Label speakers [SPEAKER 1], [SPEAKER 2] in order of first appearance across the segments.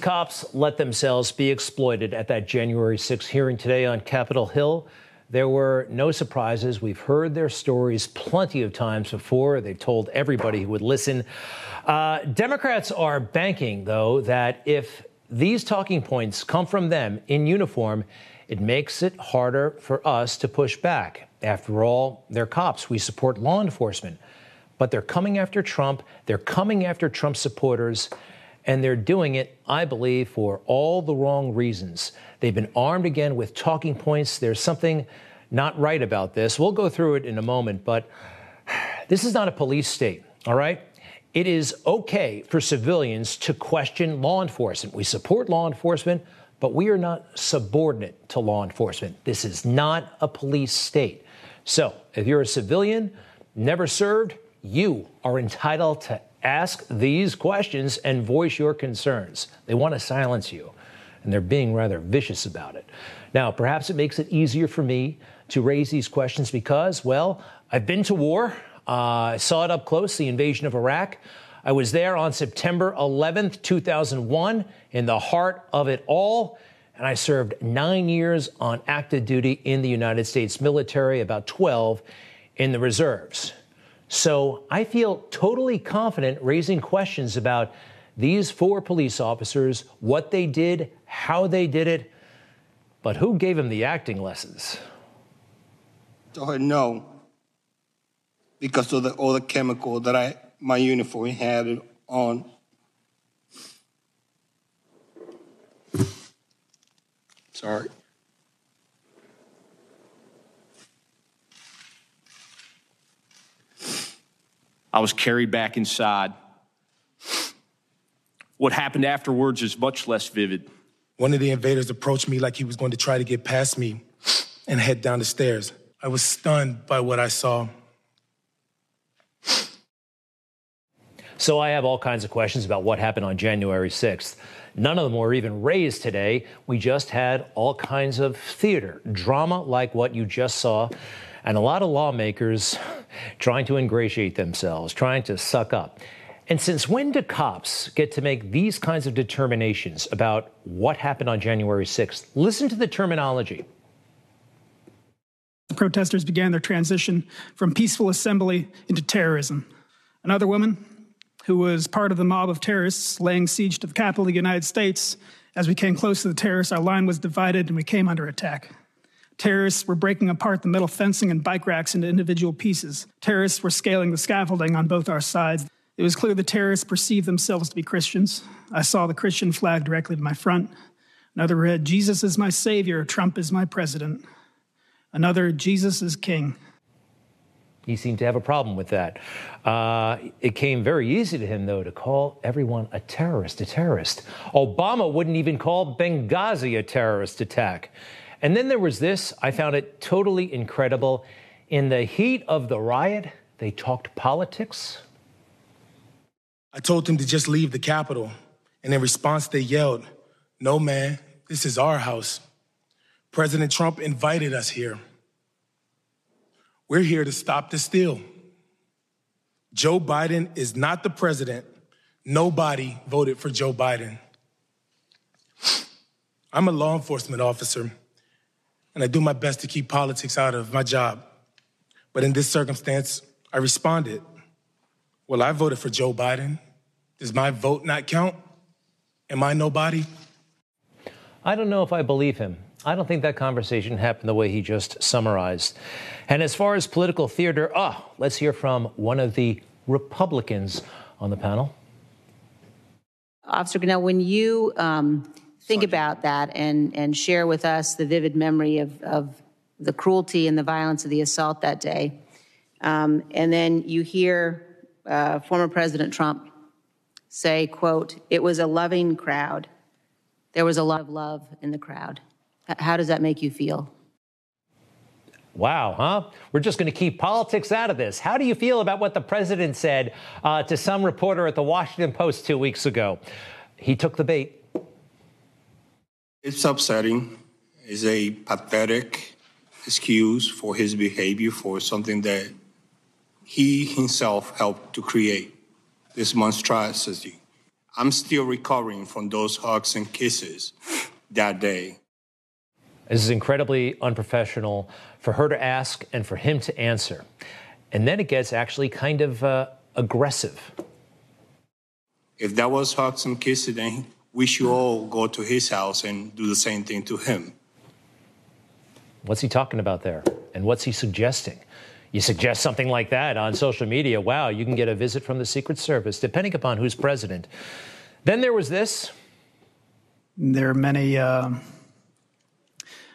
[SPEAKER 1] cops let themselves be exploited at that January 6th hearing today on Capitol Hill. There were no surprises. We've heard their stories plenty of times before. They've told everybody who would listen. Uh, Democrats are banking, though, that if these talking points come from them in uniform, it makes it harder for us to push back. After all, they're cops. We support law enforcement. But they're coming after Trump. They're coming after Trump supporters. And they're doing it, I believe, for all the wrong reasons. They've been armed again with talking points. There's something not right about this. We'll go through it in a moment, but this is not a police state, all right? It is okay for civilians to question law enforcement. We support law enforcement, but we are not subordinate to law enforcement. This is not a police state. So if you're a civilian, never served, you are entitled to ask these questions and voice your concerns. They want to silence you, and they're being rather vicious about it. Now, perhaps it makes it easier for me to raise these questions because, well, I've been to war. Uh, I saw it up close, the invasion of Iraq. I was there on September 11th, 2001, in the heart of it all. And I served nine years on active duty in the United States military, about 12 in the reserves. So I feel totally confident raising questions about these four police officers, what they did, how they did it, but who gave them the acting lessons?
[SPEAKER 2] Her no, because of the all the chemical that I my uniform had on. Sorry.
[SPEAKER 3] I was carried back inside. What happened afterwards is much less vivid.
[SPEAKER 4] One of the invaders approached me like he was going to try to get past me and head down the stairs. I was stunned by what I saw.
[SPEAKER 1] So I have all kinds of questions about what happened on January 6th. None of them were even raised today. We just had all kinds of theater, drama like what you just saw, and a lot of lawmakers trying to ingratiate themselves, trying to suck up. And since when do cops get to make these kinds of determinations about what happened on January 6th? Listen to the terminology.
[SPEAKER 5] The protesters began their transition from peaceful assembly into terrorism. Another woman, who was part of the mob of terrorists laying siege to the capital of the United States, as we came close to the terrorists, our line was divided and we came under attack. Terrorists were breaking apart the metal fencing and bike racks into individual pieces. Terrorists were scaling the scaffolding on both our sides. It was clear the terrorists perceived themselves to be Christians. I saw the Christian flag directly to my front. Another read, Jesus is my Savior, Trump is my president. Another, Jesus is king.
[SPEAKER 1] He seemed to have a problem with that. Uh, it came very easy to him, though, to call everyone a terrorist, a terrorist. Obama wouldn't even call Benghazi a terrorist attack. And then there was this, I found it totally incredible. In the heat of the riot, they talked politics.
[SPEAKER 4] I told them to just leave the Capitol. And in response, they yelled, No, man, this is our house. President Trump invited us here. We're here to stop the steal. Joe Biden is not the president. Nobody voted for Joe Biden. I'm a law enforcement officer, and I do my best to keep politics out of my job. But in this circumstance, I responded. Well, I voted for Joe Biden. Does my vote not count? Am I nobody?
[SPEAKER 1] I don't know if I believe him. I don't think that conversation happened the way he just summarized. And as far as political theater, ah, oh, let's hear from one of the Republicans on the panel.
[SPEAKER 6] Officer Gonell, when you um, think about that and, and share with us the vivid memory of, of the cruelty and the violence of the assault that day, um, and then you hear uh, former President Trump say, quote, it was a loving crowd. There was a lot of love in the crowd. How does that make you feel?
[SPEAKER 1] Wow, huh? We're just going to keep politics out of this. How do you feel about what the president said uh, to some reporter at the Washington Post two weeks ago? He took the bait.
[SPEAKER 2] It's upsetting. It's a pathetic excuse for his behavior for something that he himself helped to create this monstrosity. I'm still recovering from those hugs and kisses that day.
[SPEAKER 1] This is incredibly unprofessional for her to ask and for him to answer. And then it gets actually kind of uh, aggressive.
[SPEAKER 2] If that was hugs and kisses, then we should all go to his house and do the same thing to him.
[SPEAKER 1] What's he talking about there? And what's he suggesting? You suggest something like that on social media, wow, you can get a visit from the Secret Service, depending upon who's president. Then there was this.
[SPEAKER 5] There are many, uh,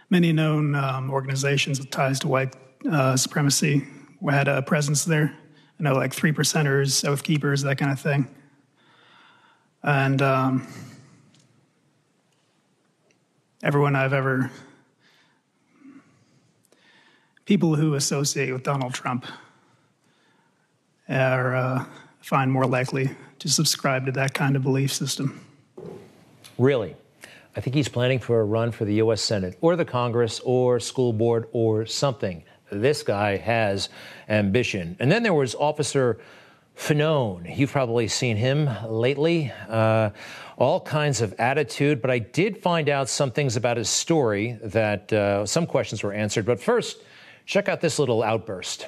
[SPEAKER 5] many known um, organizations with ties to white uh, supremacy who had a presence there. I know, like Three Percenters, Oath Keepers, that kind of thing. And um, everyone I've ever people who associate with Donald Trump are uh, find more likely to subscribe to that kind of belief system.
[SPEAKER 1] Really? I think he's planning for a run for the U.S. Senate or the Congress or school board or something. This guy has ambition. And then there was Officer Fanone. You've probably seen him lately. Uh, all kinds of attitude, but I did find out some things about his story that uh, some questions were answered. But first, Check out this little outburst.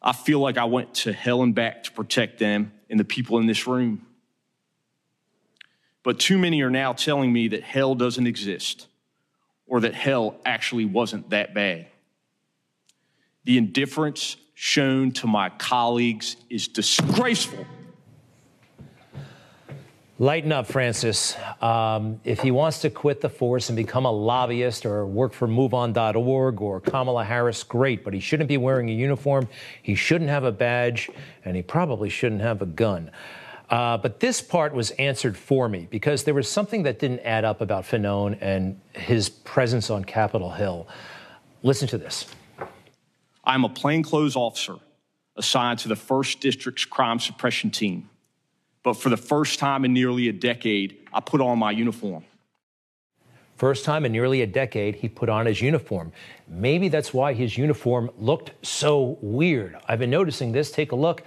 [SPEAKER 3] I feel like I went to hell and back to protect them and the people in this room. But too many are now telling me that hell doesn't exist or that hell actually wasn't that bad. The indifference shown to my colleagues is disgraceful.
[SPEAKER 1] Lighten up, Francis. Um, if he wants to quit the force and become a lobbyist or work for MoveOn.org or Kamala Harris, great, but he shouldn't be wearing a uniform. He shouldn't have a badge, and he probably shouldn't have a gun. Uh, but this part was answered for me because there was something that didn't add up about Fanone and his presence on Capitol Hill. Listen to this.
[SPEAKER 3] I'm a plainclothes officer assigned to the 1st District's crime suppression team but for the first time in nearly a decade, I put on my uniform.
[SPEAKER 1] First time in nearly a decade, he put on his uniform. Maybe that's why his uniform looked so weird. I've been noticing this. Take a look.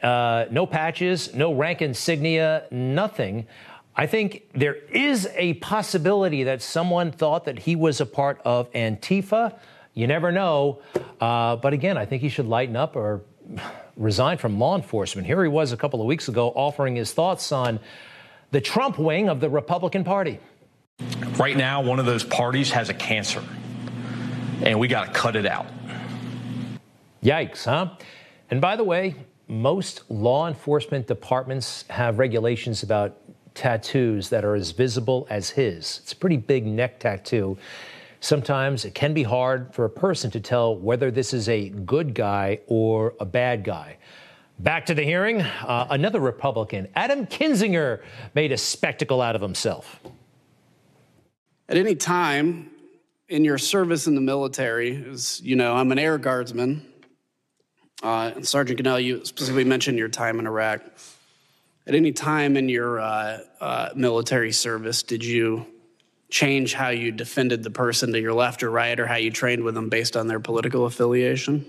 [SPEAKER 1] Uh, no patches, no rank insignia, nothing. I think there is a possibility that someone thought that he was a part of Antifa. You never know. Uh, but again, I think he should lighten up or resign from law enforcement. Here he was a couple of weeks ago offering his thoughts on the Trump wing of the Republican Party.
[SPEAKER 3] Right now, one of those parties has a cancer, and we got to cut it out.
[SPEAKER 1] Yikes, huh? And by the way, most law enforcement departments have regulations about tattoos that are as visible as his. It's a pretty big neck tattoo. Sometimes it can be hard for a person to tell whether this is a good guy or a bad guy. Back to the hearing. Uh, another Republican, Adam Kinzinger, made a spectacle out of himself.
[SPEAKER 7] At any time in your service in the military, as you know, I'm an air guardsman. Uh, and Sergeant Gonell, you specifically mentioned your time in Iraq. At any time in your uh, uh military service, did you change how you defended the person to your left or right or how you trained with them based on their political affiliation?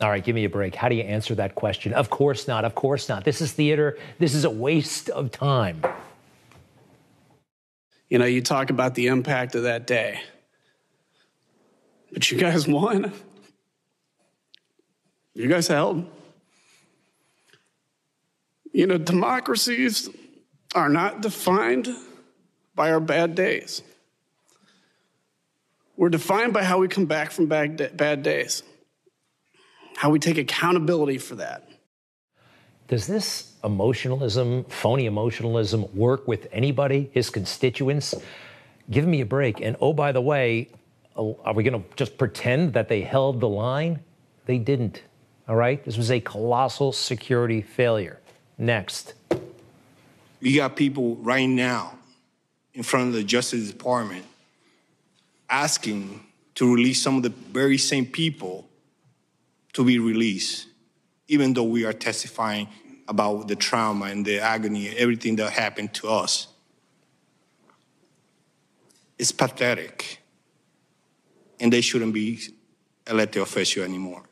[SPEAKER 1] All right, give me a break. How do you answer that question? Of course not. Of course not. This is theater. This is a waste of time.
[SPEAKER 7] You know, you talk about the impact of that day, but you guys won. You guys held. You know, democracies are not defined by our bad days. We're defined by how we come back from bad, bad days, how we take accountability for that.
[SPEAKER 1] Does this emotionalism, phony emotionalism, work with anybody, his constituents? Give me a break. And oh, by the way, are we going to just pretend that they held the line? They didn't. All right? This was a colossal security failure. Next.
[SPEAKER 2] We got people right now in front of the Justice Department asking to release some of the very same people to be released, even though we are testifying about the trauma and the agony everything that happened to us. It's pathetic. And they shouldn't be elected official anymore.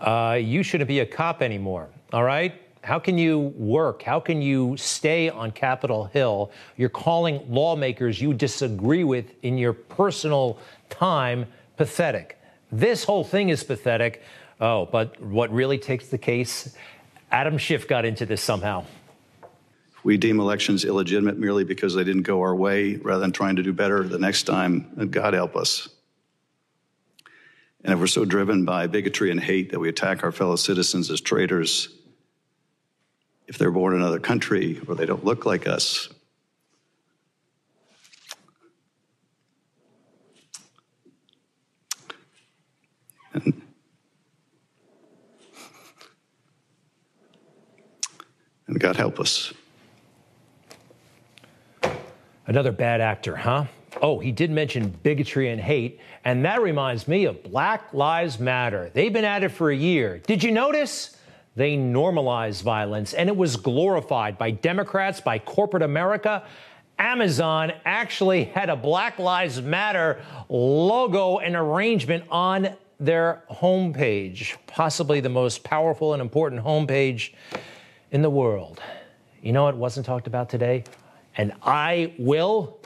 [SPEAKER 1] Uh, you shouldn't be a cop anymore, all right? How can you work? How can you stay on Capitol Hill? You're calling lawmakers you disagree with in your personal time pathetic. This whole thing is pathetic. Oh, but what really takes the case? Adam Schiff got into this somehow.
[SPEAKER 8] We deem elections illegitimate merely because they didn't go our way rather than trying to do better the next time. God help us. And if we're so driven by bigotry and hate that we attack our fellow citizens as traitors, if they're born in another country or they don't look like us, and, God help us.
[SPEAKER 1] Another bad actor, huh? Oh, he did mention bigotry and hate, and that reminds me of Black Lives Matter. They've been at it for a year. Did you notice? They normalized violence, and it was glorified by Democrats, by corporate America. Amazon actually had a Black Lives Matter logo and arrangement on their homepage, possibly the most powerful and important homepage in the world. You know what wasn't talked about today? And I will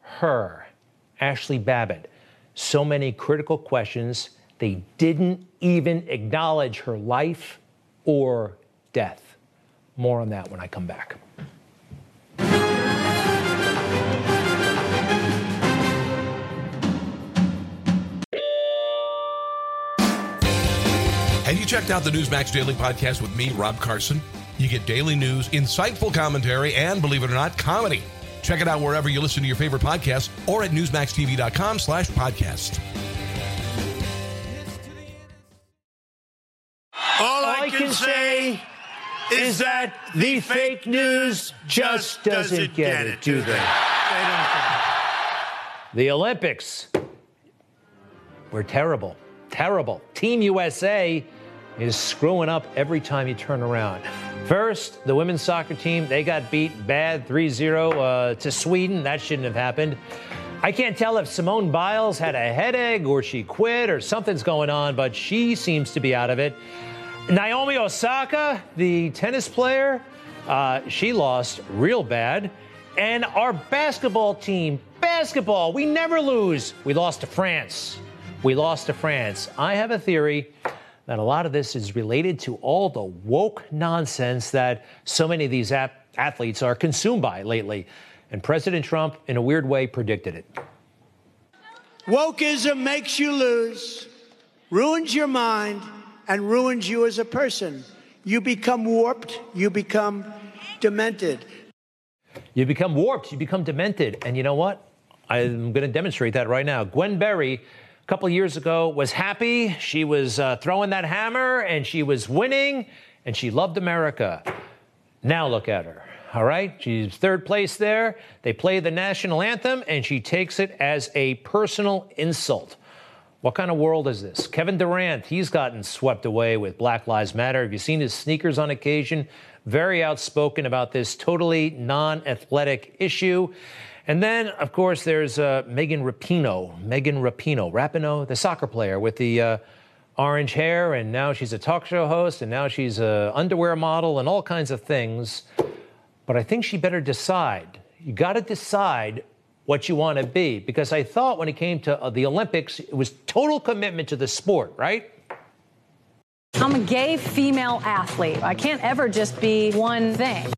[SPEAKER 1] her, Ashli Babbitt, so many critical questions, they didn't even acknowledge her life or death. More on that when I come back.
[SPEAKER 9] Have you checked out the Newsmax Daily Podcast with me, Rob Carson? You get daily news, insightful commentary, and believe it or not, comedy. Check it out wherever you listen to your favorite podcasts or at newsmaxtv.com slash podcast.
[SPEAKER 10] I, can say is that the fake news just doesn't get it, do they?
[SPEAKER 1] The Olympics were terrible. Terrible. Team USA is screwing up every time you turn around. First, the women's soccer team, they got beat bad 3 0 uh, to Sweden. That shouldn't have happened. I can't tell if Simone Biles had a headache or she quit or something's going on, but she seems to be out of it. Naomi Osaka, the tennis player, uh, she lost real bad. And our basketball team, basketball, we never lose. We lost to France. We lost to France. I have a theory that a lot of this is related to all the woke nonsense that so many of these ap- athletes are consumed by lately. And President Trump, in a weird way, predicted it.
[SPEAKER 10] Wokeism makes you lose, ruins your mind, and ruins you as a person. You become warped, you become demented.
[SPEAKER 1] You become warped, you become demented. And you know what? I'm going to demonstrate that right now. Gwen Berry a couple years ago was happy. She was uh, throwing that hammer and she was winning and she loved America. Now look at her. All right, she's third place there. They play the national anthem and she takes it as a personal insult. What kind of world is this? Kevin Durant, he's gotten swept away with Black Lives Matter. Have you seen his sneakers on occasion? Very outspoken about this totally non athletic issue. And then, of course, there's uh, Megan Rapinoe. Megan Rapinoe, Rapinoe, the soccer player with the uh, orange hair, and now she's a talk show host, and now she's an underwear model, and all kinds of things. But I think she better decide. You got to decide what you want to be, because I thought when it came to uh, the Olympics, it was total commitment to the sport, right?
[SPEAKER 11] I'm a gay female athlete. I can't ever just be one thing.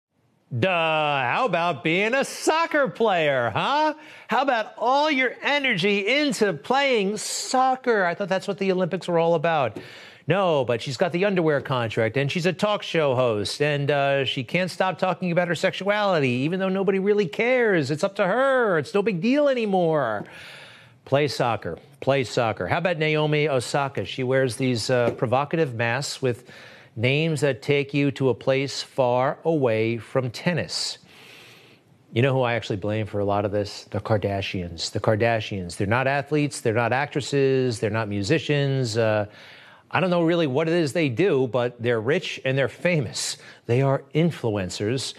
[SPEAKER 1] Duh, how about being a soccer player, huh? How about all your energy into playing soccer? I thought that's what the Olympics were all about. No, but she's got the underwear contract and she's a talk show host and uh, she can't stop talking about her sexuality, even though nobody really cares. It's up to her. It's no big deal anymore. Play soccer. Play soccer. How about Naomi Osaka? She wears these uh, provocative masks with names that take you to a place far away from tennis. You know who I actually blame for a lot of this? The Kardashians. The Kardashians. They're not athletes, they're not actresses, they're not musicians. Uh, I don't know really what it is they do, but they're rich and they're famous. They are influencers.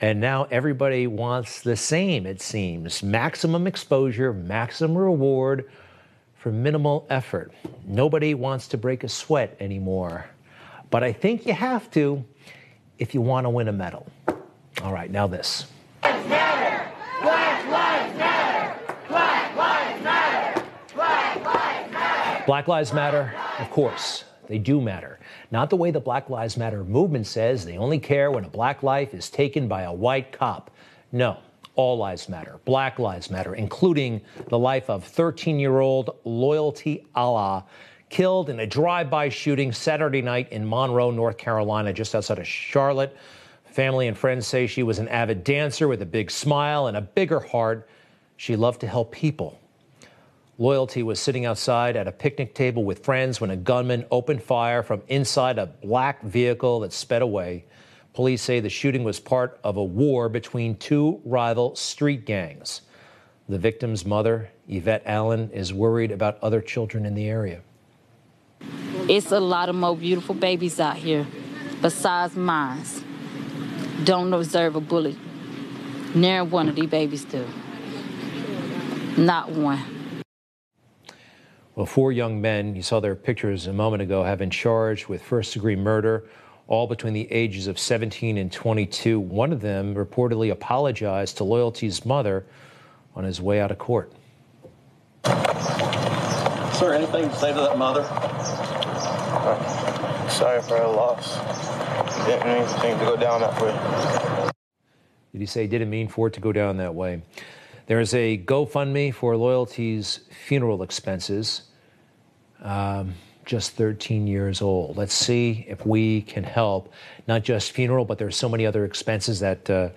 [SPEAKER 1] And now everybody wants the same, it seems maximum exposure, maximum reward for minimal effort. Nobody wants to break a sweat anymore. But I think you have to if you want to win a medal. All right, now this.
[SPEAKER 12] Black lives matter.
[SPEAKER 1] Of course, they do matter. Not the way the Black Lives Matter movement says they only care when a black life is taken by a white cop. No, all lives matter. Black lives matter, including the life of 13 year old Loyalty Allah, killed in a drive by shooting Saturday night in Monroe, North Carolina, just outside of Charlotte. Family and friends say she was an avid dancer with a big smile and a bigger heart. She loved to help people. Loyalty was sitting outside at a picnic table with friends when a gunman opened fire from inside a black vehicle that sped away. Police say the shooting was part of a war between two rival street gangs. The victim's mother, Yvette Allen, is worried about other children in the area.
[SPEAKER 13] It's a lot of more beautiful babies out here besides mine. Don't deserve a bullet. Never one of these babies do. Not one.
[SPEAKER 1] Well, four young men, you saw their pictures a moment ago, have been charged with first degree murder, all between the ages of 17 and 22. One of them reportedly apologized to Loyalty's mother on his way out of court.
[SPEAKER 14] Sir, anything to say to that mother?
[SPEAKER 15] sorry for her loss. Didn't mean anything to go down that way.
[SPEAKER 1] Did he say didn't mean for it to go down that way? There is a GoFundMe for Loyalty's funeral expenses. Um, just 13 years old. Let's see if we can help, not just funeral, but there's so many other expenses that uh,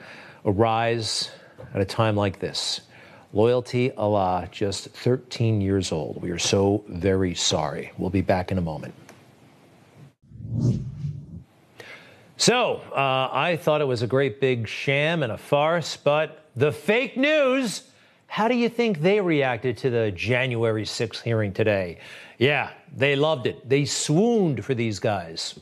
[SPEAKER 1] arise at a time like this. Loyalty Allah, just 13 years old. We are so very sorry. We'll be back in a moment. So, uh, I thought it was a great big sham and a farce, but the fake news, how do you think they reacted to the January 6th hearing today? Yeah, they loved it. They swooned for these guys.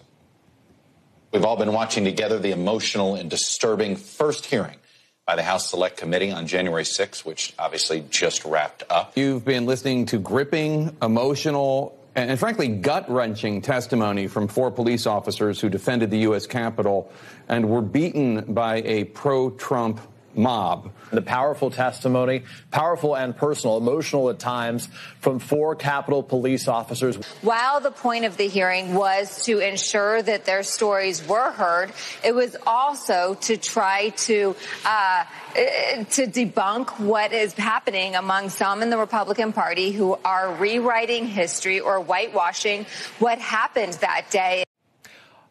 [SPEAKER 16] We've all been watching together the emotional and disturbing first hearing by the House Select Committee on January 6th, which obviously just wrapped up.
[SPEAKER 17] You've been listening to gripping, emotional, and, and frankly, gut wrenching testimony from four police officers who defended the U.S. Capitol and were beaten by a pro Trump mob.
[SPEAKER 18] The powerful testimony, powerful and personal, emotional at times, from four Capitol police officers.
[SPEAKER 19] While the point of the hearing was to ensure that their stories were heard, it was also to try to uh, to debunk what is happening among some in the Republican Party who are rewriting history or whitewashing what happened that day.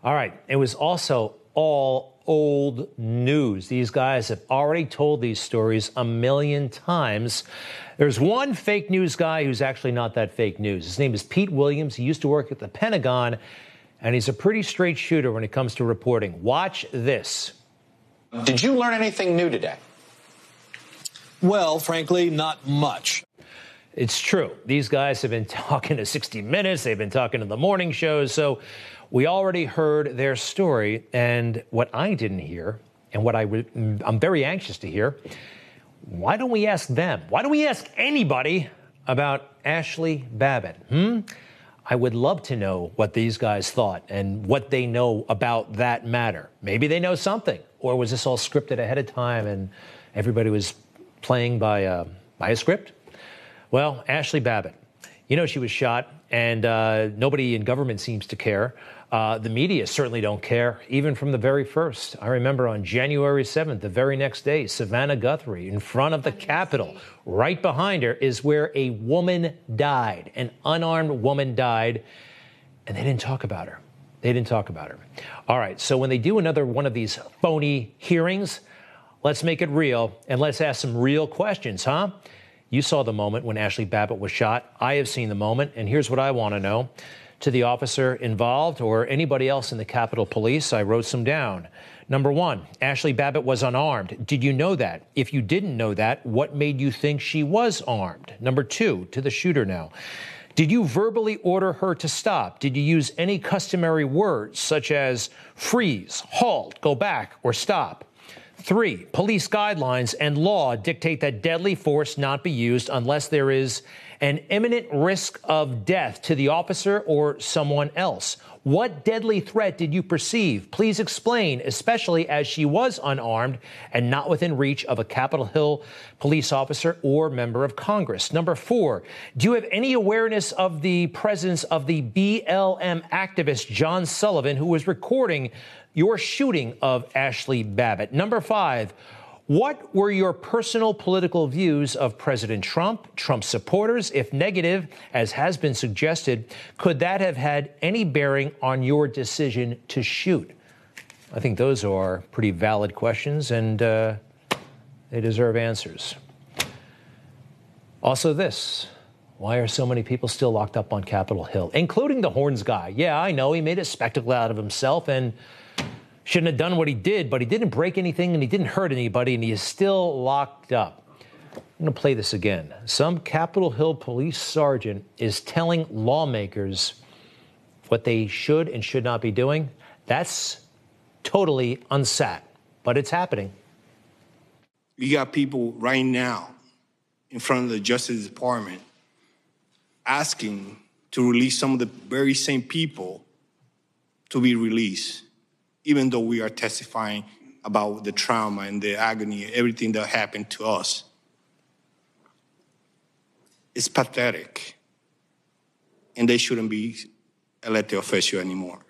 [SPEAKER 1] All right. It was also all old news. These guys have already told these stories a million times. There's one fake news guy who's actually not that fake news. His name is Pete Williams. He used to work at the Pentagon, and he's a pretty straight shooter when it comes to reporting. Watch this.
[SPEAKER 16] Did you learn anything new today?
[SPEAKER 18] Well, frankly, not much.
[SPEAKER 1] It's true. These guys have been talking to 60 Minutes, they've been talking to the morning shows. So we already heard their story, and what I didn't hear, and what I'm very anxious to hear, why don't we ask them? Why don't we ask anybody about Ashli Babbitt? Hmm? I would love to know what these guys thought and what they know about that matter. Maybe they know something, or was this all scripted ahead of time and everybody was playing by a, by a script? Well, Ashli Babbitt, you know she was shot, and uh, nobody in government seems to care. Uh, the media certainly don't care, even from the very first. I remember on January 7th, the very next day, Savannah Guthrie, in front of the Capitol, right behind her, is where a woman died. An unarmed woman died, and they didn't talk about her. They didn't talk about her. All right, so when they do another one of these phony hearings, let's make it real and let's ask some real questions, huh? You saw the moment when Ashli Babbitt was shot. I have seen the moment, and here's what I want to know to the officer involved or anybody else in the Capitol Police. I wrote some down. Number one, Ashli Babbitt was unarmed. Did you know that? If you didn't know that, what made you think she was armed? Number two, to the shooter now. Did you verbally order her to stop? Did you use any customary words such as freeze, halt, go back, or stop? Three, police guidelines and law dictate that deadly force not be used unless there is an imminent risk of death to the officer or someone else. What deadly threat did you perceive? Please explain, especially as she was unarmed and not within reach of a Capitol Hill police officer or member of Congress. Number four, do you have any awareness of the presence of the BLM activist John Sullivan, who was recording your shooting of Ashli Babbitt? Number five, what were your personal political views of President Trump, Trump supporters? If negative, as has been suggested, could that have had any bearing on your decision to shoot? I think those are pretty valid questions, and uh, they deserve answers. Also, this why are so many people still locked up on Capitol Hill, including the Horns guy? Yeah, I know he made a spectacle out of himself and shouldn't have done what he did, but he didn't break anything and he didn't hurt anybody, and he is still locked up. I'm going to play this again. Some Capitol Hill police sergeant is telling lawmakers what they should and should not be doing. That's totally unsat, but it's happening.
[SPEAKER 2] You got people right now in front of the Justice Department asking to release some of the very same people to be released even though we are testifying about the trauma and the agony, everything that happened to us. It's pathetic. And they shouldn't be elected official anymore.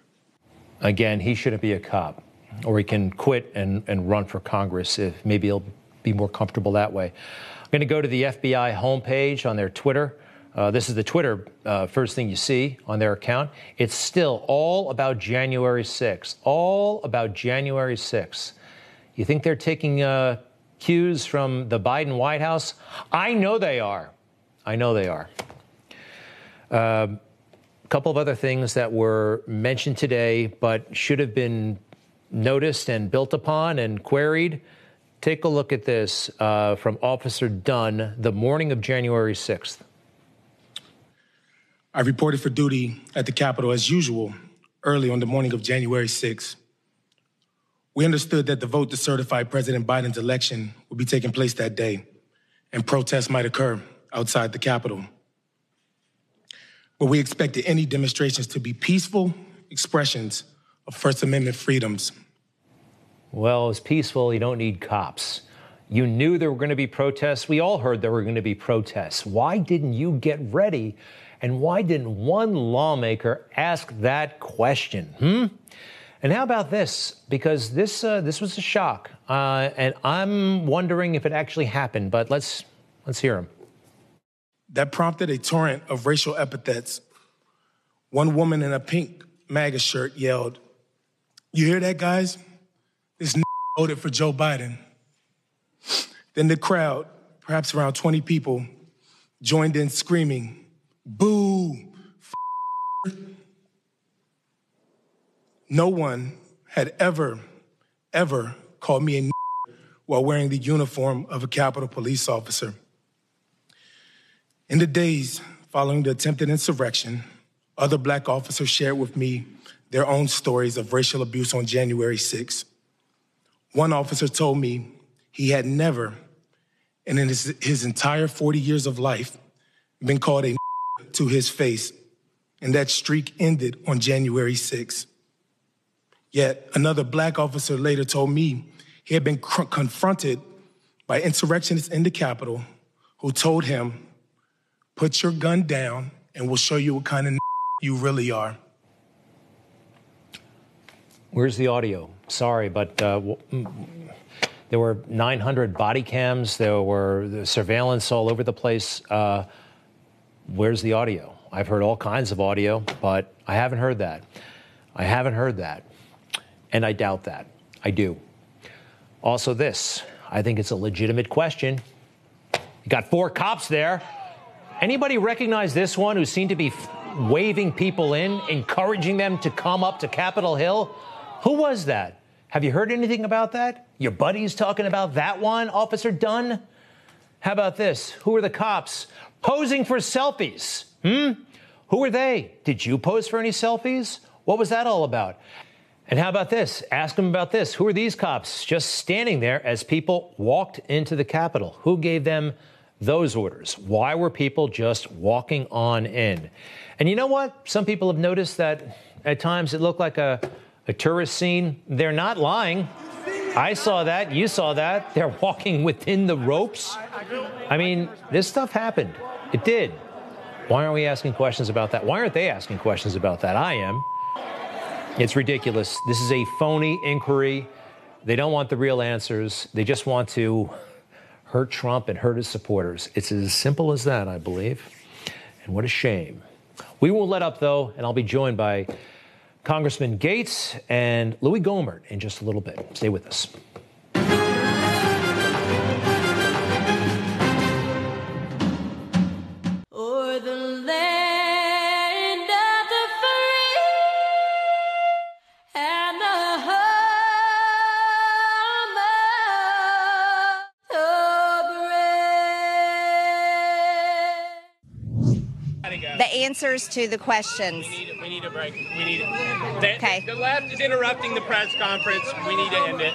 [SPEAKER 1] Again, he shouldn't be a cop, or he can quit and, and run for Congress if maybe he'll be more comfortable that way. I'm going to go to the FBI homepage on their Twitter. Uh, this is the Twitter uh, first thing you see on their account. It's still all about January 6th, all about January 6th. You think they're taking uh, cues from the Biden White House? I know they are. I know they are. A um, couple of other things that were mentioned today, but should have been noticed and built upon and queried. Take a look at this uh, from Officer Dunn the morning of January 6th.
[SPEAKER 4] I reported for duty at the Capitol as usual early on the morning of January 6. We understood that the vote to certify President Biden's election would be taking place that day, and protests might occur outside the Capitol. But we expected any demonstrations to be peaceful expressions of First Amendment freedoms.
[SPEAKER 1] Well, it's peaceful. You don't need cops. You knew there were going to be protests. We all heard there were going to be protests. Why didn't you get ready and why didn't one lawmaker ask that question? Hmm? And how about this? Because this uh, this was a shock, uh, and I'm wondering if it actually happened. But let's let's hear him.
[SPEAKER 4] That prompted a torrent of racial epithets. One woman in a pink MAGA shirt yelled, "You hear that, guys? This voted for Joe Biden." Then the crowd, perhaps around 20 people, joined in screaming, Boo. No one had ever, ever called me a while wearing the uniform of a Capitol police officer. In the days following the attempted insurrection, other black officers shared with me their own stories of racial abuse on January 6. One officer told me he had never, and in his, his entire 40 years of life, been called a to his face, and that streak ended on January 6. Yet another black officer later told me he had been cr- confronted by insurrectionists in the Capitol who told him, Put your gun down and we'll show you what kind of you really are.
[SPEAKER 1] Where's the audio? Sorry, but uh, there were 900 body cams, there were surveillance all over the place. Uh, where's the audio? I've heard all kinds of audio, but I haven't heard that. I haven't heard that. And I doubt that. I do. Also, this I think it's a legitimate question. You got four cops there. Anybody recognize this one who seemed to be waving people in, encouraging them to come up to Capitol Hill? Who was that? Have you heard anything about that? Your buddies talking about that one, Officer Dunn? How about this? Who are the cops posing for selfies. Hmm? Who were they? Did you pose for any selfies? What was that all about? And how about this? Ask them about this. Who are these cops just standing there as people walked into the Capitol? Who gave them those orders? Why were people just walking on in? And you know what? Some people have noticed that at times it looked like a, a tourist scene. They're not lying. I saw that. You saw that. They're walking within the ropes. I mean, this stuff happened. It did. Why aren't we asking questions about that? Why aren't they asking questions about that? I am. It's ridiculous. This is a phony inquiry. They don't want the real answers. They just want to hurt Trump and hurt his supporters. It's as simple as that, I believe. And what a shame. We won't let up, though, and I'll be joined by Congressman Gaetz and Louis Gohmert in just a little bit. Stay with us.
[SPEAKER 20] Answers to the questions.
[SPEAKER 21] We need, we need a break. We need it. The, okay. The left is interrupting the press conference. We need to end it.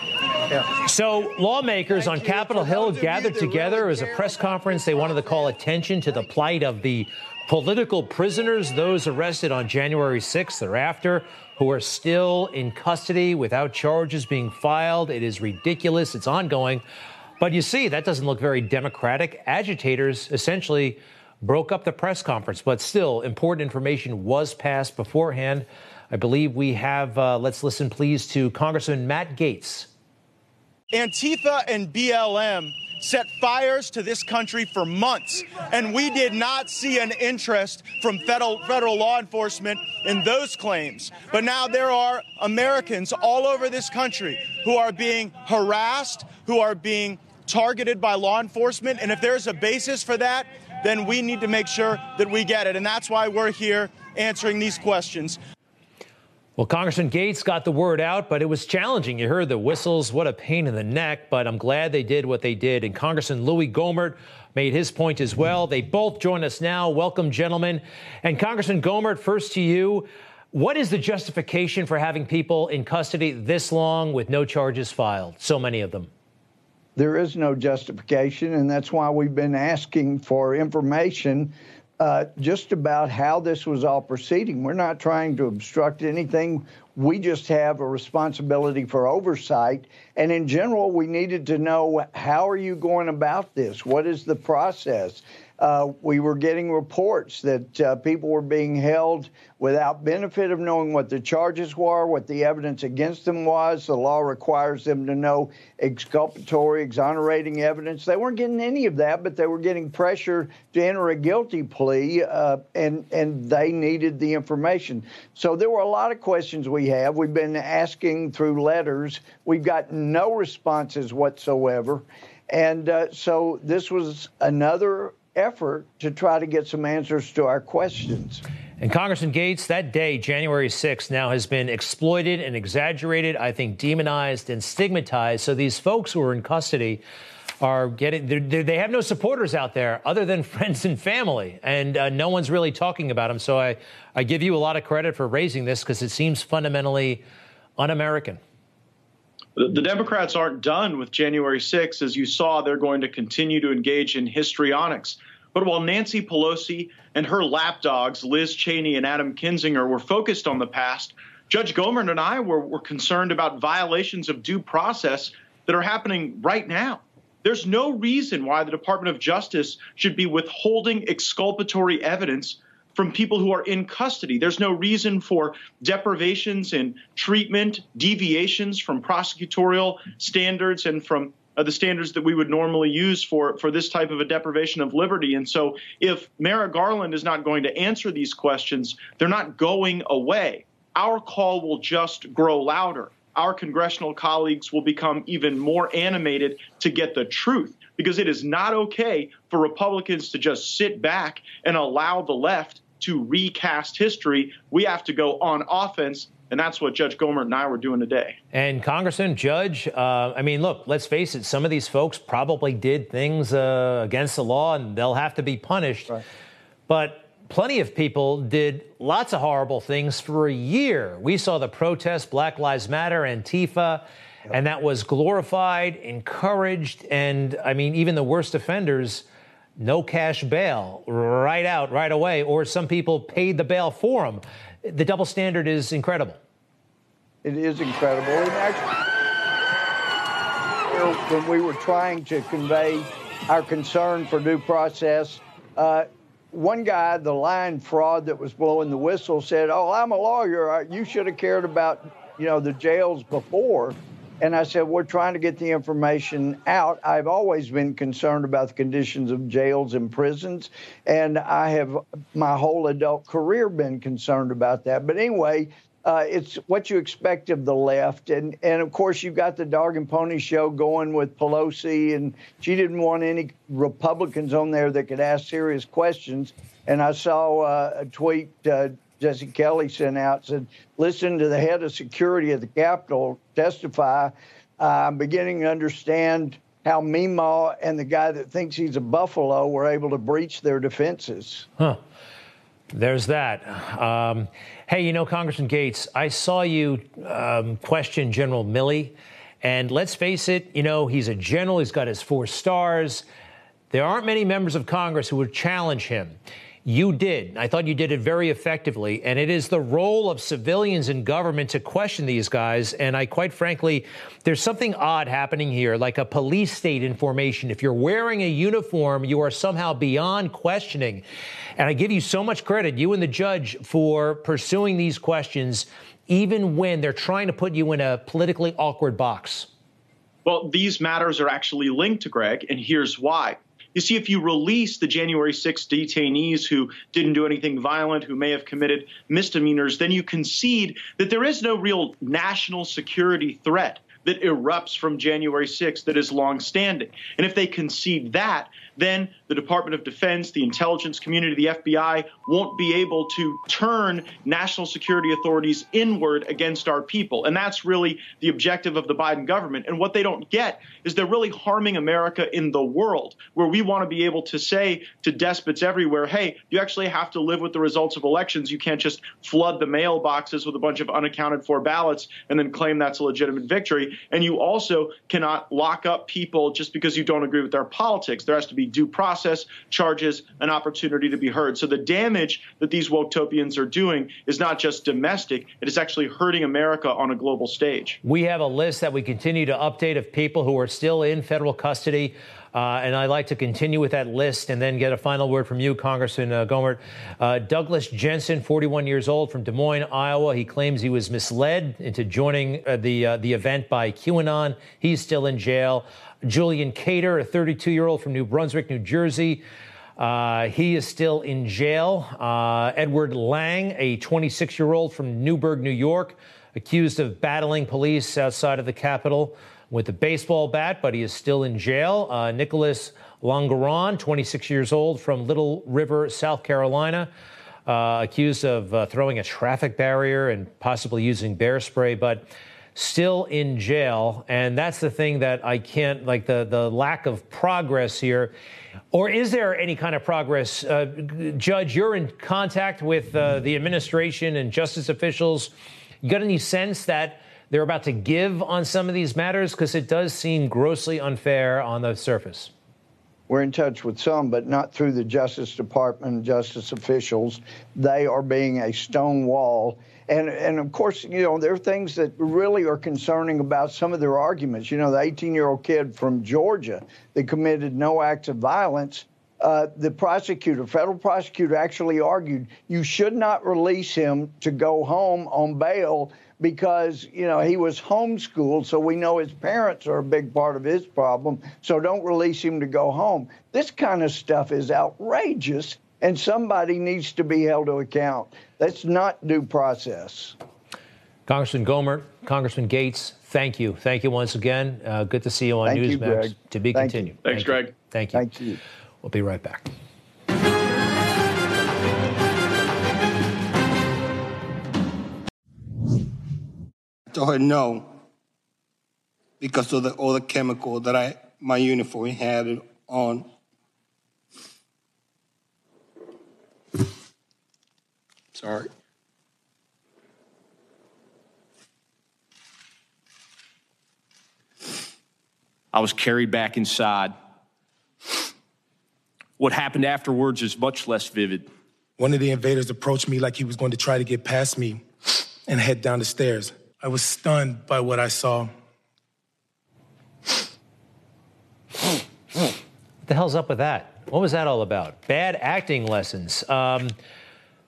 [SPEAKER 1] Yeah. So, lawmakers on Capitol Hill gathered together as a press conference. They wanted to call attention to the plight of the political prisoners, those arrested on January 6th or after, who are still in custody without charges being filed. It is ridiculous. It's ongoing. But you see, that doesn't look very democratic. Agitators essentially broke up the press conference, but still, important information was passed beforehand. I believe we have, uh, let's listen, please, to Congressman Matt Gaetz.
[SPEAKER 22] Antifa and BLM set fires to this country for months, and we did not see an interest from federal, federal law enforcement in those claims. But now there are Americans all over this country who are being harassed, who are being targeted by law enforcement, and if there's a basis for that, then we need to make sure that we get it. And that's why we're here answering these questions.
[SPEAKER 1] Well, Congressman Gaetz got the word out, but it was challenging. You heard the whistles. What a pain in the neck, but I'm glad they did what they did. And Congressman Louis Gohmert made his point as well. They both join us now. Welcome, gentlemen. And Congressman Gohmert, first to you. What is the justification for having people in custody this long with no charges filed? So many of them
[SPEAKER 23] there is no justification, and that's why we've been asking for information uh, just about how this was all proceeding. We're not trying to obstruct anything. We just have a responsibility for oversight. And in general, we needed to know how are you going about this? What is the process? Uh, we were getting reports that uh, people were being held without benefit of knowing what the charges were, what the evidence against them was. The law requires them to know exculpatory, exonerating evidence. They weren't getting any of that, but they were getting pressure to enter a guilty plea, uh, and and they needed the information. So there were a lot of questions we have. We've been asking through letters. We've got no responses whatsoever. And uh, so this was another effort to try to get some answers to our questions.
[SPEAKER 1] And Congressman Gaetz, that day, January 6th, now has been exploited and exaggerated, I think demonized and stigmatized. So these folks who are in custody are getting, they're, they have no supporters out there other than friends and family, and uh, no one's really talking about them. So I, I give you a lot of credit for raising this because it seems fundamentally un American.
[SPEAKER 24] The Democrats aren't done with January 6th. As you saw, they're going to continue to engage in histrionics. But while Nancy Pelosi and her lapdogs, Liz Cheney and Adam Kinzinger, were focused on the past, Judge Gohmert and I were, were concerned about violations of due process that are happening right now. There's no reason why the Department of Justice should be withholding exculpatory evidence from people who are in custody. There's no reason for deprivations in treatment, deviations from prosecutorial standards and from uh, the standards that we would normally use for, for this type of a deprivation of liberty. And so if Merrick Garland is not going to answer these questions, they're not going away. Our call will just grow louder. Our congressional colleagues will become even more animated to get the truth because it is not okay for Republicans to just sit back and allow the left to recast history. We have to go on offense. And that's what Judge Gohmert and I were doing today.
[SPEAKER 1] And Congressman, Judge, uh, I mean, look, let's face it, some of these folks probably did things uh, against the law and they'll have to be punished. Right. But plenty of people did lots of horrible things for a year. We saw the protests, Black Lives Matter, Antifa, and that was glorified, encouraged, and I mean, even the worst offenders, no cash bail, right out, right away, or some people paid the bail for them. The double standard is incredible.
[SPEAKER 23] It is incredible. And actually, when we were trying to convey our concern for due process, uh, one guy, the line fraud that was blowing the whistle, said, "Oh, I'm a lawyer. You should have cared about, you know, the jails before." And I said, We're trying to get the information out. I've always been concerned about the conditions of jails and prisons, and I have my whole adult career been concerned about that. But anyway, uh, it's what you expect of the left, and and of course you've got the dog and pony show going with Pelosi, and she didn't want any Republicans on there that could ask serious questions. And I saw uh, a tweet uh, Jesse Kelly sent out said, "Listen to the head of security at the Capitol testify. I'm beginning to understand." How Meemaw and the guy that thinks he's a buffalo were able to breach their defenses.
[SPEAKER 1] Huh. There's that. Um, hey, you know, Congressman Gaetz, I saw you um, question General Milley. And let's face it, you know, he's a general, he's got his four stars. There aren't many members of Congress who would challenge him. You did. I thought you did it very effectively. And it is the role of civilians in government to question these guys. And I, quite frankly, there's something odd happening here, like a police state information. If you're wearing a uniform, you are somehow beyond questioning. And I give you so much credit, you and the judge, for pursuing these questions, even when they're trying to put you in a politically awkward box.
[SPEAKER 24] Well, these matters are actually linked, to Greg, and here's why. You see, if you release the January 6 detainees who didn't do anything violent, who may have committed misdemeanors, then you concede that there is no real national security threat that erupts from January 6 that is longstanding. And if they concede that, then the Department of Defense, the intelligence community, the FBI won't be able to turn national security authorities inward against our people. And that's really the objective of the Biden government. And what they don't get is they're really harming America in the world, where we want to be able to say to despots everywhere, hey, you actually have to live with the results of elections. You can't just flood the mailboxes with a bunch of unaccounted for ballots and then claim that's a legitimate victory. And you also cannot lock up people just because you don't agree with their politics. There has to be due process, charges, an opportunity to be heard. So the damage that these woketopians are doing is not just domestic, it is actually hurting America on a global stage.
[SPEAKER 1] We have a list that we continue to update of people who are still in federal custody. Uh, and I'd like to continue with that list and then get a final word from you, Congressman uh, Gohmert. Uh, Douglas Jensen, 41 years old, from Des Moines, Iowa. He claims he was misled into joining uh, the uh, the event by QAnon. He's still in jail. Julian Khater, a 32 year old from New Brunswick, New Jersey. Uh, he is still in jail. Uh, Edward Lang, a 26 year old from Newburgh, New York, accused of battling police outside of the Capitol with a baseball bat, but he is still in jail. Uh, Nicholas Languerand, 26 years old from Little River, South Carolina, uh, accused of uh, throwing a traffic barrier and possibly using bear spray, but still in jail. And that's the thing that I can't, like the, the lack of progress here. Or is there any kind of progress? Uh, Judge, you're in contact with uh, the administration and justice officials. You got any sense that they're about to give on some of these matters? Because it does seem grossly unfair on the surface.
[SPEAKER 23] We're in touch with some, but not through the Justice Department justice officials. They are being a stone wall and, and of course, you know, there are things that really are concerning about some of their arguments. You know, the 18 year old kid from Georgia that committed no acts of violence. Uh, the prosecutor, federal prosecutor, actually argued you should not release him to go home on bail because you know he was homeschooled, so we know his parents are a big part of his problem. So don't release him to go home. This kind of stuff is outrageous, and somebody needs to be held to account. That's not due process.
[SPEAKER 1] Congressman Gohmert, Congressman Gaetz thank you. Thank you once again. Uh, good to see you on
[SPEAKER 23] thank
[SPEAKER 1] Newsmax.
[SPEAKER 23] You,
[SPEAKER 1] to be
[SPEAKER 23] thank
[SPEAKER 1] continued.
[SPEAKER 23] You.
[SPEAKER 24] Thanks,
[SPEAKER 1] thank
[SPEAKER 24] Greg.
[SPEAKER 1] You. Thank you.
[SPEAKER 23] Thank you.
[SPEAKER 1] We'll be right back.
[SPEAKER 2] I told her no because of the other chemical that I my uniform had on. Sorry.
[SPEAKER 3] I was carried back inside. What happened afterwards is much less vivid.
[SPEAKER 4] One of the invaders approached me like he was going to try to get past me and head down the stairs. I was stunned by what I saw.
[SPEAKER 1] What the hell's up with that? What was that all about? Bad acting lessons. Um,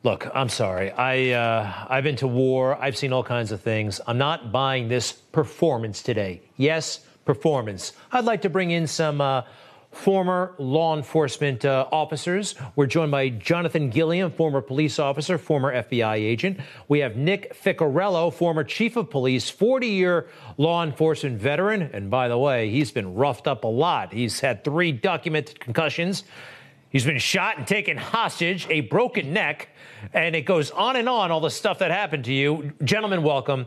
[SPEAKER 1] look, I'm sorry. I uh, I've been to war. I've seen all kinds of things. I'm not buying this performance today. Yes, performance. I'd like to bring in some uh, former law enforcement uh, officers. We're joined by Jonathan Gilliam, former police officer, former FBI agent. We have Nick Ficcarello, former chief of police, 40 year law enforcement veteran. And by the way, he's been roughed up a lot. He's had three documented concussions. He's been shot and taken hostage, a broken neck, and it goes on and on, all the stuff that happened to you. Gentlemen, welcome.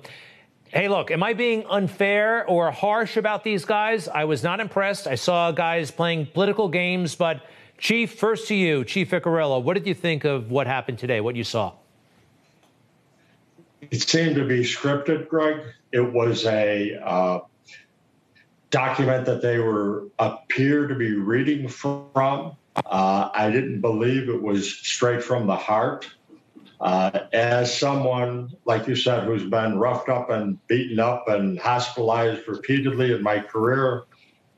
[SPEAKER 1] Hey, look, am I being unfair or harsh about these guys? I was not impressed. I saw guys playing political games, but Chief, first to you, Chief Ficcarello, what did you think of what happened today, what you saw?
[SPEAKER 25] It seemed to be scripted, Greg. It was a uh, document that they were appear to be reading from. Uh, I didn't believe it was straight from the heart. Uh, as someone, like you said, who's been roughed up and beaten up and hospitalized repeatedly in my career,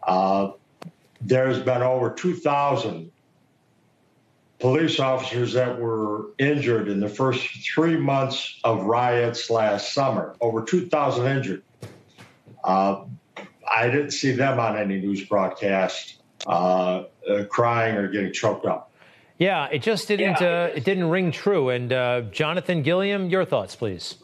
[SPEAKER 25] uh, there's been over 2,000 police officers that were injured in the first three months of riots last summer. Over 2,000 injured. Uh, I didn't see them on any news broadcast uh, uh, crying or getting choked up.
[SPEAKER 1] Yeah, it just didn't. Yeah. Uh, it didn't ring true. And uh, Jonathan Gilliam, your thoughts, please.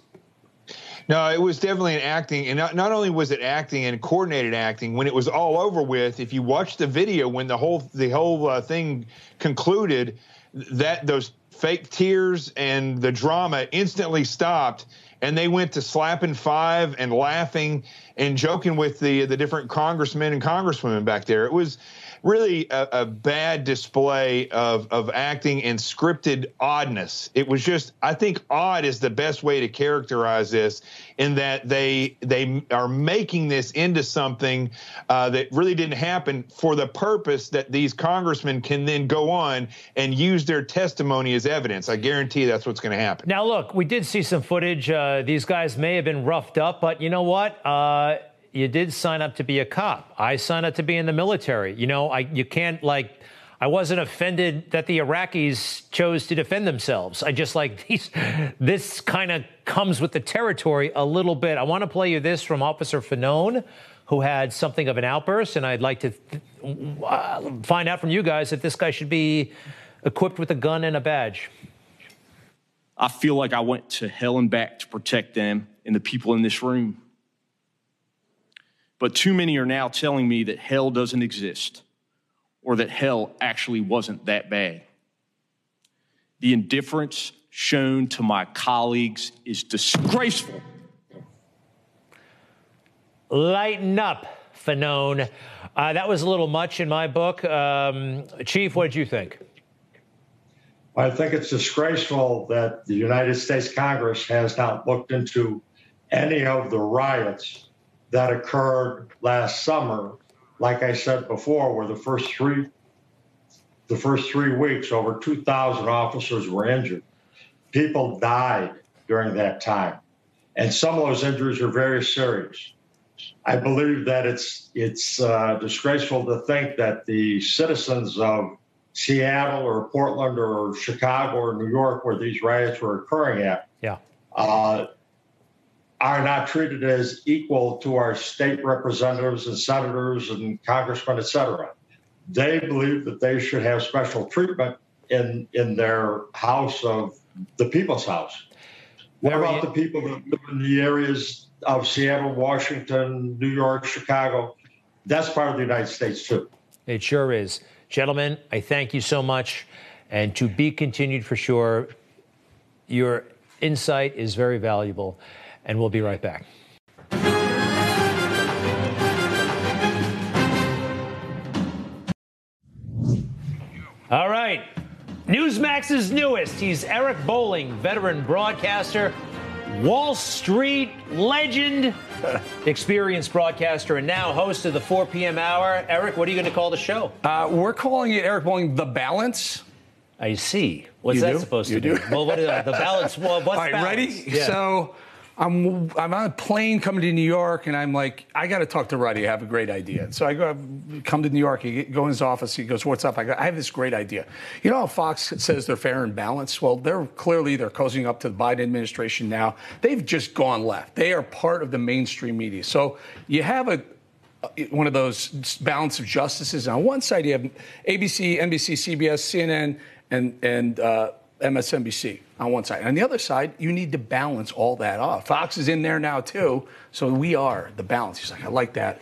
[SPEAKER 26] No, it was definitely an acting, and not, not only was it acting and coordinated acting. When it was all over with, if you watch the video, when the whole the whole uh, thing concluded, that those fake tears and the drama instantly stopped, and they went to slapping five and laughing and joking with the the different congressmen and congresswomen back there. It was really a, a, bad display of, of acting and scripted oddness. It was just, I think, odd is the best way to characterize this, in that they they are making this into something uh, that really didn't happen for the purpose that these congressmen can then go on and use their testimony as evidence. I guarantee that's what's going to happen.
[SPEAKER 1] Now, look, we did see some footage. Uh, these guys may have been roughed up, but you know what? Uh, you did sign up to be a cop. I signed up to be in the military. You know, I you can't like I wasn't offended that the Iraqis chose to defend themselves. I just like these this kind of comes with the territory a little bit. I want to play you this from Officer Fanone who had something of an outburst and I'd like to uh, find out from you guys if this guy should be equipped with a gun and a badge.
[SPEAKER 3] I feel like I went to hell and back to protect them and the people in this room. But too many are now telling me that hell doesn't exist or that hell actually wasn't that bad. The indifference shown to my colleagues is disgraceful.
[SPEAKER 1] Lighten up, Fanone. Uh, that was a little much in my book. Um, Chief, what did you think?
[SPEAKER 25] I think it's disgraceful that the United States Congress has not looked into any of the riots that occurred last summer, like I said before, where the first three the first three weeks, over 2,000 officers were injured. People died during that time, and some of those injuries are very serious. I believe that it's it's uh, disgraceful to think that the citizens of Seattle or Portland or Chicago or New York, where these riots were occurring at,
[SPEAKER 1] yeah,
[SPEAKER 25] uh, are not treated as equal to our state representatives and senators and congressmen, et cetera. They believe that they should have special treatment in in their house of the people's house. What about the people that live in the areas of Seattle, Washington, New York, Chicago? That's part of the United States too.
[SPEAKER 1] It sure is. Gentlemen, I thank you so much. And to be continued for sure. Your insight is very valuable and we'll be right back. All right. Newsmax's newest. He's Eric Bolling, veteran broadcaster, Wall Street legend, experienced broadcaster, and now host of the 4 p.m. hour. Eric, what are you going to call the show?
[SPEAKER 27] Uh, we're calling it Eric Bolling The Balance.
[SPEAKER 1] I see. What's
[SPEAKER 27] You
[SPEAKER 1] that
[SPEAKER 27] do?
[SPEAKER 1] supposed
[SPEAKER 27] You
[SPEAKER 1] to
[SPEAKER 27] do?
[SPEAKER 1] be? Well, what is that? The balance. Well, what's
[SPEAKER 27] All right,
[SPEAKER 1] balance?
[SPEAKER 27] ready?
[SPEAKER 1] Yeah.
[SPEAKER 27] So I'm I'm on a plane coming to New York, and I'm like, I got to talk to Ruddy. I have a great idea. So I go come to New York. He go in his office. He goes, "What's up?" I go, "I have this great idea. You know how Fox says they're fair and balanced? Well, they're clearly they're cozying up to the Biden administration now. They've just gone left. They are part of the mainstream media. So you have a one of those balance of justices. On one side, you have ABC, NBC, CBS, CNN, and and uh, MSNBC on one side. On the other side, you need to balance all that off. Fox is in there now too, so we are the balance. He's like, I like that.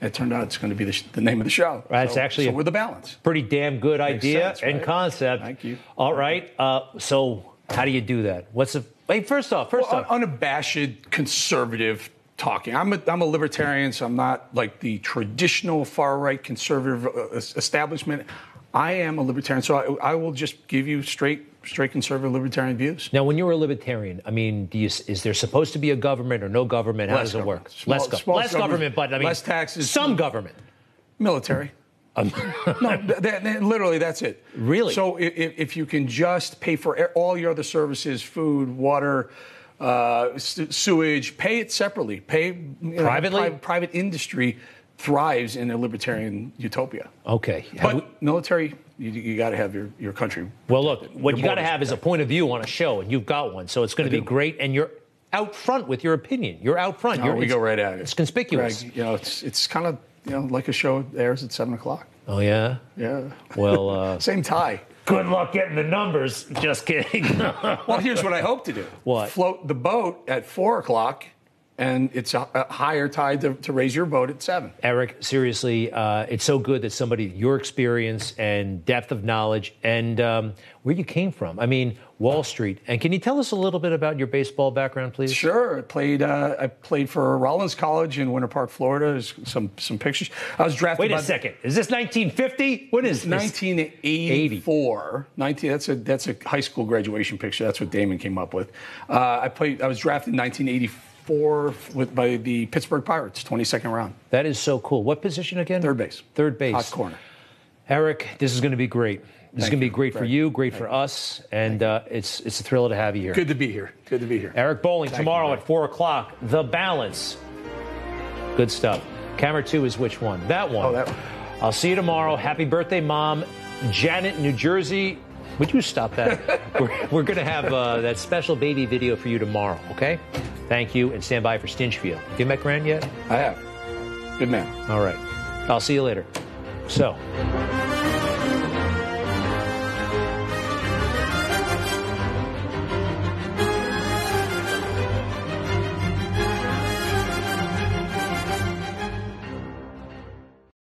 [SPEAKER 27] And it turned out it's going to be the, sh- the name of the show.
[SPEAKER 1] Right, it's actually
[SPEAKER 27] so we're the balance.
[SPEAKER 1] Pretty damn good
[SPEAKER 27] Makes
[SPEAKER 1] idea
[SPEAKER 27] sense,
[SPEAKER 1] and concept.
[SPEAKER 27] Thank you.
[SPEAKER 1] All right. Uh, so, how do you do that? What's the? Wait, first off, first
[SPEAKER 27] Well,
[SPEAKER 1] off,
[SPEAKER 27] unabashed conservative talking. I'm a, I'm a libertarian, so I'm not like the traditional far right conservative uh, establishment. I am a libertarian, so I, I will just give you straight straight conservative libertarian views.
[SPEAKER 1] Now, when you're a libertarian, I mean, do you, is there supposed to be a government or no government? How
[SPEAKER 27] Less
[SPEAKER 1] does it
[SPEAKER 27] government.
[SPEAKER 1] work?
[SPEAKER 27] Small-
[SPEAKER 1] less,
[SPEAKER 27] small
[SPEAKER 1] less
[SPEAKER 27] government,
[SPEAKER 1] government, but I mean,
[SPEAKER 27] less taxes.
[SPEAKER 1] Some government.
[SPEAKER 27] Military. no, that, that- literally, that's it.
[SPEAKER 1] Really?
[SPEAKER 27] So if, if you can just pay for all your other services, food, water, uh, sewage, pay it separately. Pay you know,
[SPEAKER 1] Privately?
[SPEAKER 27] pri- private industry thrives in a libertarian utopia.
[SPEAKER 1] Okay.
[SPEAKER 27] But military, you, you got to have your, your country.
[SPEAKER 1] Well, look, what you got to have is a point of view on a show, and you've got one. So it's going to be great, and you're out front with your opinion. You're out front.
[SPEAKER 27] Oh,
[SPEAKER 1] You're,
[SPEAKER 27] we go right at it.
[SPEAKER 1] It's conspicuous.
[SPEAKER 27] Greg, you know, it's it's kind of you know like a show airs at seven o'clock.
[SPEAKER 1] Oh yeah.
[SPEAKER 27] Yeah.
[SPEAKER 1] Well, uh,
[SPEAKER 27] Same tie.
[SPEAKER 1] good luck getting the numbers. Just kidding.
[SPEAKER 27] Well, here's what I hope to do.
[SPEAKER 1] What?
[SPEAKER 27] Float the boat at four o'clock, and it's a, a higher tide to, to raise your boat at seven.
[SPEAKER 1] Eric, seriously, uh, it's so good that somebody your experience and depth of knowledge and um, where you came from. I mean, Wall Street. And can you tell us a little bit about your baseball background, please?
[SPEAKER 27] Sure. I played. Uh, I played for Rollins College in Winter Park, Florida. There's some some pictures. I was drafted.
[SPEAKER 1] Wait a second. Is this 1950? What is this?
[SPEAKER 27] 1984. 19. That's a that's a high school graduation picture. That's what Damon came up with. Uh, I played. I was drafted in 1984 with by the Pittsburgh Pirates, 22nd round.
[SPEAKER 1] That is so cool. What position again?
[SPEAKER 27] Third base.
[SPEAKER 1] Third base.
[SPEAKER 27] Hot corner.
[SPEAKER 1] Eric, this is going to be great. This is going to be
[SPEAKER 27] you.
[SPEAKER 1] great for you, great for us, and uh, it's it's a thrill to have you here.
[SPEAKER 27] Good to be here. Good to be here.
[SPEAKER 1] Eric Bolling
[SPEAKER 27] Thank
[SPEAKER 1] tomorrow
[SPEAKER 27] Greg.
[SPEAKER 1] at four o'clock. The Balance. Good stuff. Camera two is which one? That one.
[SPEAKER 27] Oh, that one.
[SPEAKER 1] I'll see you tomorrow. Happy birthday, Mom. Janet, New Jersey. Would you stop that? we're we're going to have uh, that special baby video for you tomorrow, okay? Thank you, and stand by for Stinchfield. Have you met Grant yet?
[SPEAKER 27] I have. Good man.
[SPEAKER 1] All right. I'll see you later. So.